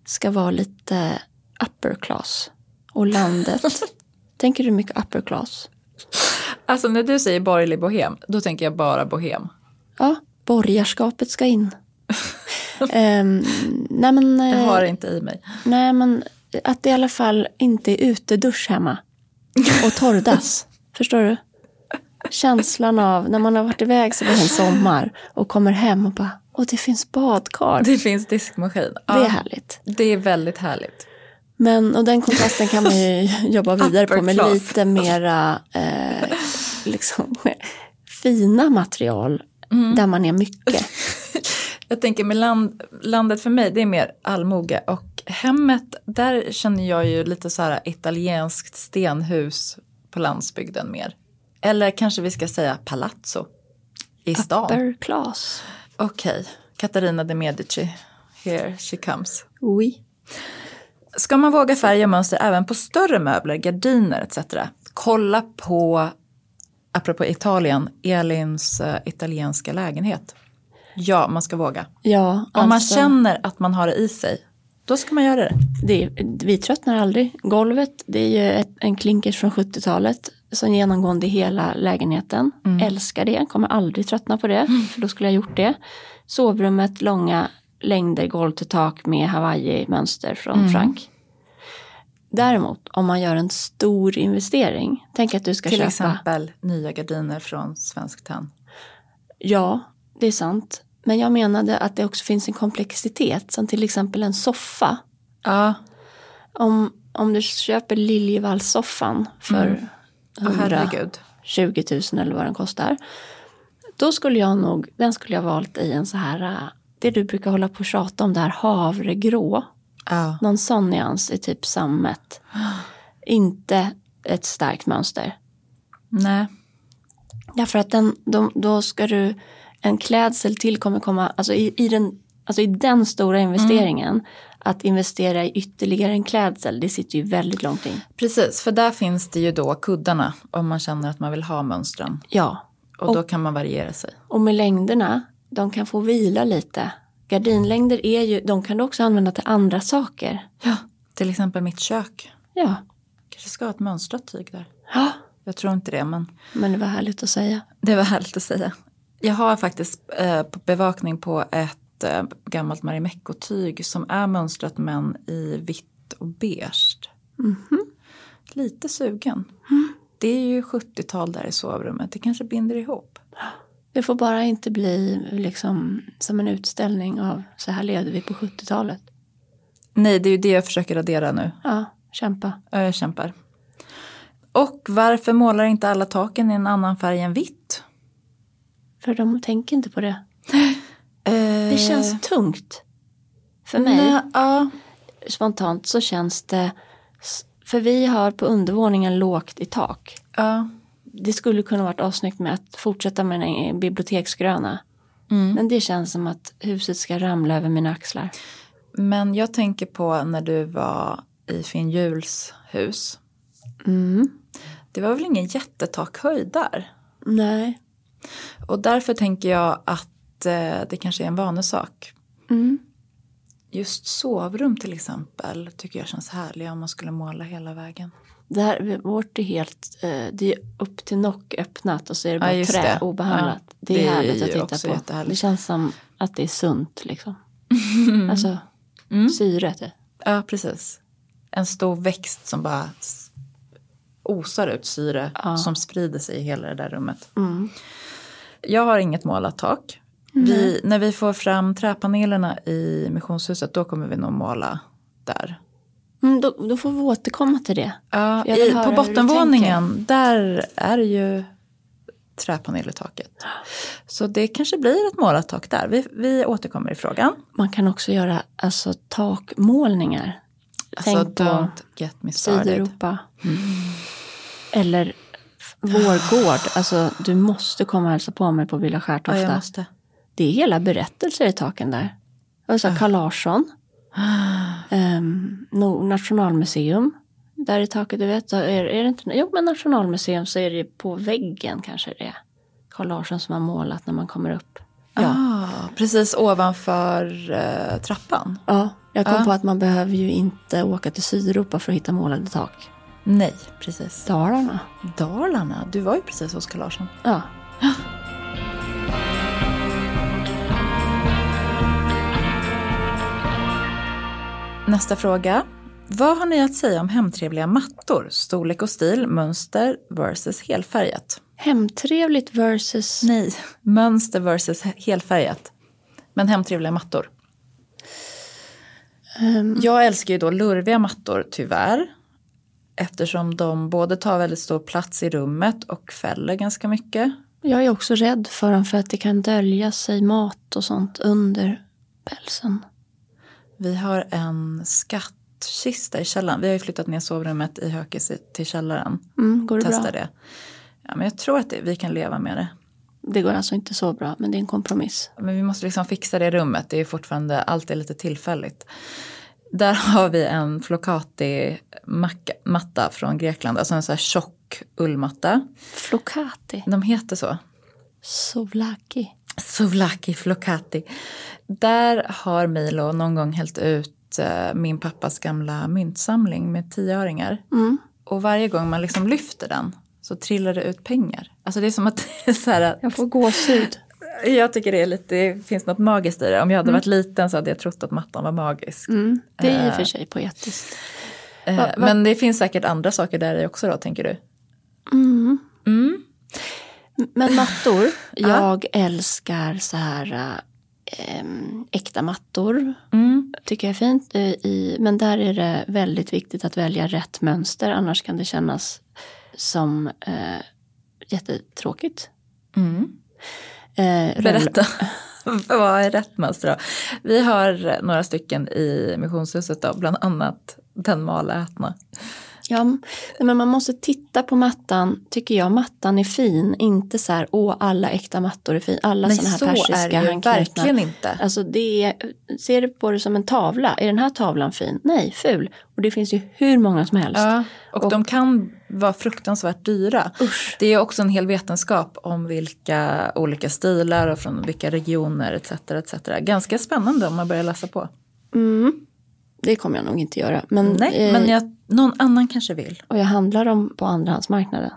Ska vara lite upper class. Och landet. Tänker du mycket upper class? Alltså när du säger borgerlig bohem, då tänker jag bara bohem. Ja, borgarskapet ska in. Ehm, nej, men, Jag eh, har det inte i mig. nej men att det i alla fall inte är utedusch hemma. Och torrdass. Förstår du? Känslan av när man har varit iväg så en sommar och kommer hem och bara, och det finns badkar. Det finns diskmaskin. Det är Ja, härligt. det är väldigt härligt. Men, och den kontrasten kan man ju jobba vidare på med lite mera eh, liksom, fina material där man är mycket. Jag tänker med land, landet för mig, det är mer allmoge. Och hemmet, där känner jag ju lite så här italienskt stenhus på landsbygden mer. Eller kanske vi ska säga palazzo i stan. Upper class. Okej, Katarina de Medici, here she comes. Oui. Ska man våga färga mönster även på större möbler, gardiner etc. Kolla på, apropå Italien, Elins eh, italienska lägenhet. Ja, man ska våga. Ja, Om man alltså, känner att man har det i sig, då ska man göra det. det är, vi tröttnar aldrig. Golvet, det är ju ett, en klinkers från 70-talet som genomgående hela lägenheten. Älskar det, kommer aldrig tröttna på det, för då skulle jag gjort det. Sovrummet, långa längder, golv till tak med Hawaii-mönster från Frank. Däremot, om man gör en stor investering, tänk att du ska Till köpa exempel nya gardiner från Svensk Tenn. Ja, det är sant. Men jag menade att det också finns en komplexitet, som till exempel en soffa. Ja, Om, om du köper Liljevallssoffan för Åh, herregud. 120 000 eller vad den kostar. Då skulle jag nog, den skulle jag valt i en så här, äh, det du brukar hålla på och tjata om, det här havregrå. Ja. Någon sån nyans i typ sammet. Inte ett starkt mönster. Nej. Därför att den, då, då ska du, en klädsel till kommer komma, alltså i, i, den, alltså i den stora investeringen, att investera i ytterligare en klädsel, det sitter ju väldigt långt in. Precis, för där finns det ju då kuddarna om man känner att man vill ha mönstren. Ja, Och då kan man variera sig. och med längderna, de kan få vila lite. Gardinlängder är ju, de kan du också använda till andra saker. Ja. Till exempel mitt kök. Ja, Kanske ska ha ett mönstrat tyg där. ja. Jag tror inte det, men men det var härligt att säga. det var härligt att säga. Jag har faktiskt eh, på bevakning på ett eh, gammalt Marimekko-tyg som är mönstrat men i vitt och beige. Lite sugen. Det är ju 70-tal där i sovrummet, det kanske binder ihop. Det får bara inte bli liksom som en utställning av så här levde vi på 70-talet. Nej, det är ju det jag försöker radera nu. Ja, kämpa. Ja, Jag kämpar. Och varför målar inte alla taken i en annan färg än vitt? För de tänker inte på det. Eh, Det känns tungt. För mig, Nej, ja. spontant, så känns det... För vi har på undervåningen lågt i tak. ja. Det skulle kunna varit avsnyggt med att fortsätta med en biblioteksgröna. Mm. Men det känns som att huset ska ramla över mina axlar. Men jag tänker på när du var i Finn Juls hus. Mm. Det var väl ingen jättetakhöjd där? Nej. Och därför tänker jag att eh, det kanske är en vanesak. Mm. Just sovrum till exempel tycker jag känns härliga om man skulle måla hela vägen. Det här, vårt är helt, eh, det är upp till nock öppnat och så är det bara just trä det. obehandlat. Ja, det är det är härligt att titta på. Det känns som att det är sunt liksom. Alltså syre typ. Ja, precis. En stor växt som bara osar ut syre som sprider sig i hela det där rummet. Mm. Jag har inget målat tak. Vi, när vi får fram träpanelerna i missionshuset då kommer vi nog måla där. Mm, då, då får vi återkomma till det. Ja, i, på bottenvåningen där är det ju träpanel i taket. Så det kanske blir ett målat tak där. Vi, vi återkommer i frågan. Man kan också göra alltså, takmålningar. Alltså, Tänk på don't get me started. Sydeuropa. Eller f- vår gård. Alltså, du måste komma och hälsa på mig på Villa Ja, Skärtofta. jag måste. Det är hela berättelser i taken där. Alltså Carl Larsson. Um, Nationalmuseum. Där i taket, du vet, är, är det inte, jo men Nationalmuseum så är det på väggen kanske det är. Carl Larsson som har målat när man kommer upp. Ja, Ah, precis ovanför eh, trappan. ja jag kom Ja. på att man behöver ju inte åka till Sydeuropa för att hitta målade tak. Nej, precis. Dalarna. Dalarna, du var ju precis hos Carl Larsson. Ja. Nästa fråga. Vad har ni att säga om hemtrevliga mattor? Storlek och stil, mönster versus helfärgat. Hemtrevligt versus... Nej, mönster versus helfärgat. Men hemtrevliga mattor. Ehm, Jag älskar ju då lurviga mattor, tyvärr. Eftersom de både tar väldigt stor plats i rummet och fäller ganska mycket. jag är också rädd för dem för att det kan dölja sig mat och sånt under pälsen. Vi har en skattkista i källaren. Vi har ju flyttat ner sovrummet i Hökis till källaren. Mm, går det Testa bra? det. Ja, men jag tror att det, vi kan leva med det. Det går alltså inte så bra, men det är en kompromiss. Men vi måste liksom fixa det rummet. Det är fortfarande, allt är lite tillfälligt. Där har vi en flocati macka- matta från Grekland. Alltså en så här tjock ullmatta. Flocati. De heter så. Souvlaki. Souvlaki flocati. Där har Milo någon gång hällt ut eh, min pappas gamla myntsamling med tioöringar. Mm. Och varje gång man liksom lyfter den så trillar det ut pengar. Alltså det är som att så här, Jag får gåshud. jag tycker det är lite, det finns något magiskt i det. Om jag hade varit liten så hade jag trott att mattan var magisk. Mm. Det är i och Eh. för sig poetiskt. Eh, Men det finns säkert andra saker där i också då, tänker du? Mm. Men mattor, jag älskar så här äm, äkta mattor. Mm. Tycker jag är fint. eh, I, men där är det väldigt viktigt att välja rätt mönster. Annars kan det kännas som äh, jättetråkigt. Mm. Eh, Berätta, vad är rätt mönster då? Vi har några stycken i missionshuset då, bland annat den malätna. Ja, men man måste titta på mattan. Tycker jag mattan är fin. Inte så här, åh alla äkta mattor är fin. Alla sådana här så persiska ju handknutna. verkligen inte. Alltså det är, ser du på det som en tavla? Är den här tavlan fin? Nej, ful. Och det finns ju hur många som helst. Ja, och, Och- de kan vara fruktansvärt dyra. Usch. Det är också en hel vetenskap om vilka olika stilar och från vilka regioner etc. etc. Ganska spännande om man börjar läsa på. Mm. Det kommer jag nog inte göra. Men, Nej, eh, men jag, någon annan kanske vill. Och jag handlar dem på andrahandsmarknaden.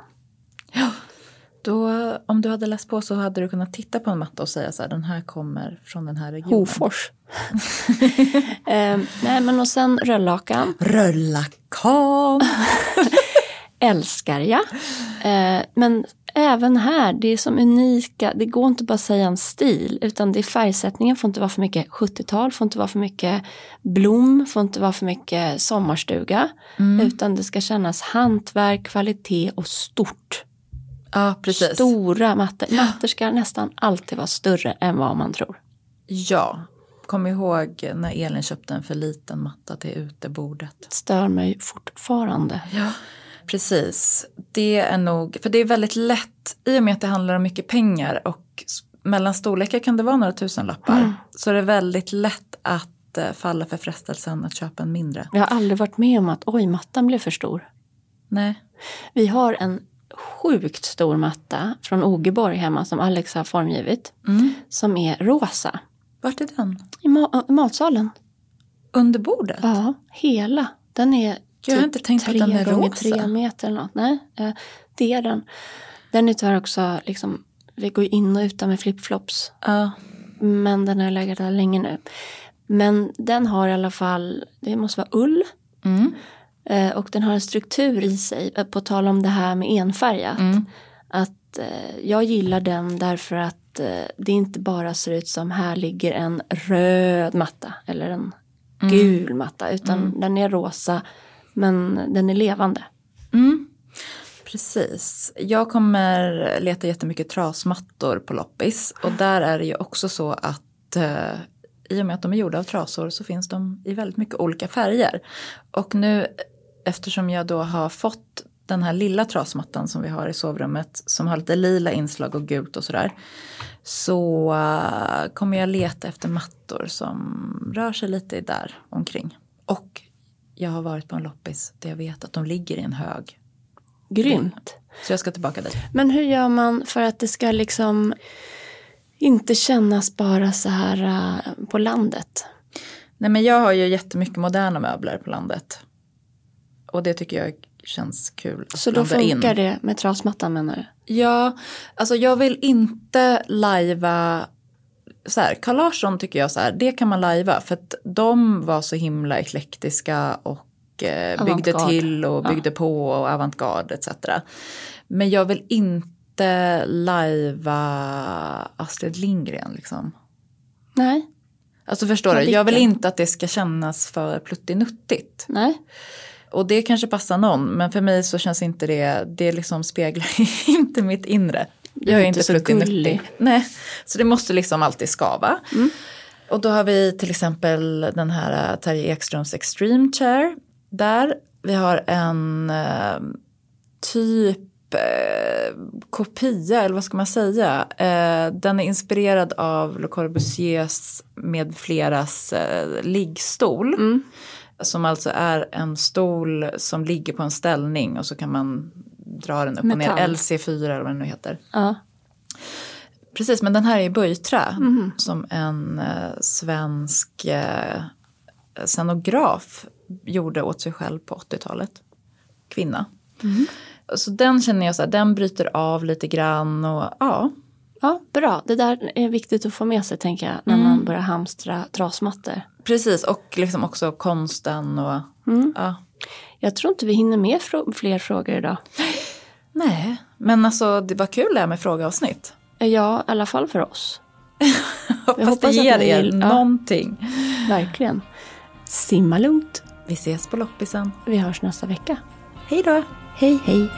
Då, om du hade läst på så hade du kunnat titta på en matta och säga så här, den här kommer från den här regionen. Hofors. eh, nej men och sen röllakan. Röllakan! Älskar jag. Eh, men även här, det är som unika. Det går inte bara att säga en stil. Utan det är färgsättningen får inte vara för mycket 70-tal. Får inte vara för mycket blom. Får inte vara för mycket sommarstuga. Mm. Utan det ska kännas hantverk, kvalitet och stort. Ja, precis. Stora mattor. Mattor ska nästan alltid vara större än vad man tror. Ja, kom ihåg när Elin köpte en för liten matta till utebordet. Stör mig fortfarande. Ja, precis. Det är nog, för det är väldigt lätt, i och med att det handlar om mycket pengar och mellan storlekar kan det vara några tusenlappar. Mm. Så är det väldigt lätt att eh, falla för frestelsen att köpa en mindre. Jag har aldrig varit med om att oj, mattan blev för stor. Nej. Vi har en sjukt stor matta från Ogeborg hemma som Alex har formgivit. Mm. Som är rosa. Vart är den? I, ma- matsalen. Under bordet? Ja, hela. Den är Jag har inte tänkt på att den är rosa. tre meter eller något. Nej, eh, det är den. Den är tyvärr också liksom, vi går in och ut där med flipflops. Ja. Men den har legat där länge nu. Men den har i alla fall, det måste vara ull. Mm. Eh, och den har en struktur i sig, eh, på tal om det här med enfärgat. Mm. Att jag gillar den därför att det inte bara ser ut som här ligger en röd matta eller en Mm. gul matta. Utan den är rosa men den är levande. Mm. Precis. Jag kommer leta jättemycket trasmattor på loppis. Och där är det ju också så att eh, i och med att de är gjorda av trasor så finns de i väldigt mycket olika färger. Och nu eftersom jag då har fått den här lilla trasmattan som vi har i sovrummet som har lite lila inslag och gult och sådär. Så eh, kommer jag leta efter mattor som rör sig lite där omkring. Och jag har varit på en loppis där jag vet att de ligger i en hög. Grymt. Så jag ska tillbaka dit. Men hur gör man för att det ska liksom inte kännas bara så här uh, på landet? Nej men jag har ju jättemycket moderna möbler på landet. Och det tycker jag känns kul att Så då funkar in. det med trasmattan menar du? Ja, alltså jag vill inte lajva så här, Carl Larsson tycker jag så här, det kan man lajva för att de var så himla eklektiska och eh, byggde till och byggde på och avantgarde etc. Men jag vill inte lajva Astrid Lindgren liksom. Nej. Alltså förstår Ja, du, jag vill inte att det ska kännas för pluttinuttigt. Nej. Och det kanske passar någon, men för mig så känns inte det, det liksom speglar inte mitt inre. Är Jag är inte inte så gullig. Nej, så det måste liksom alltid skava. Mm. Och då har vi till exempel den här äh, Terje Ekströms Extreme Chair. Där vi har en eh, typ eh, kopia, eller vad ska man säga. Eh, den är inspirerad av Le Corbusiers med fleras eh, liggstol. Mm. Som alltså är en stol som ligger på en ställning och så kan man dra den upp och Metall. ner. LC4 eller vad den nu heter. Ja. Precis, men den här är i böjträ. Mhm. Som en eh, svensk eh, scenograf gjorde åt sig själv på 80-talet. Kvinna. Mhm. Så den känner jag så här, den bryter av lite grann och ja. ja, bra. Det där är viktigt att få med sig tänker jag när man börjar hamstra trasmattor. Precis, och liksom också konsten och Mm. ja. Jag tror inte vi hinner med fler frågor idag. Nej, men alltså det var kul det här med frågeavsnitt. Ja, i alla fall för oss. Hoppas det hoppas att ger er vill- ja. någonting. Verkligen. Simma lugnt. Vi ses på loppisen. Vi hörs nästa vecka. Hej då! Hej, hej.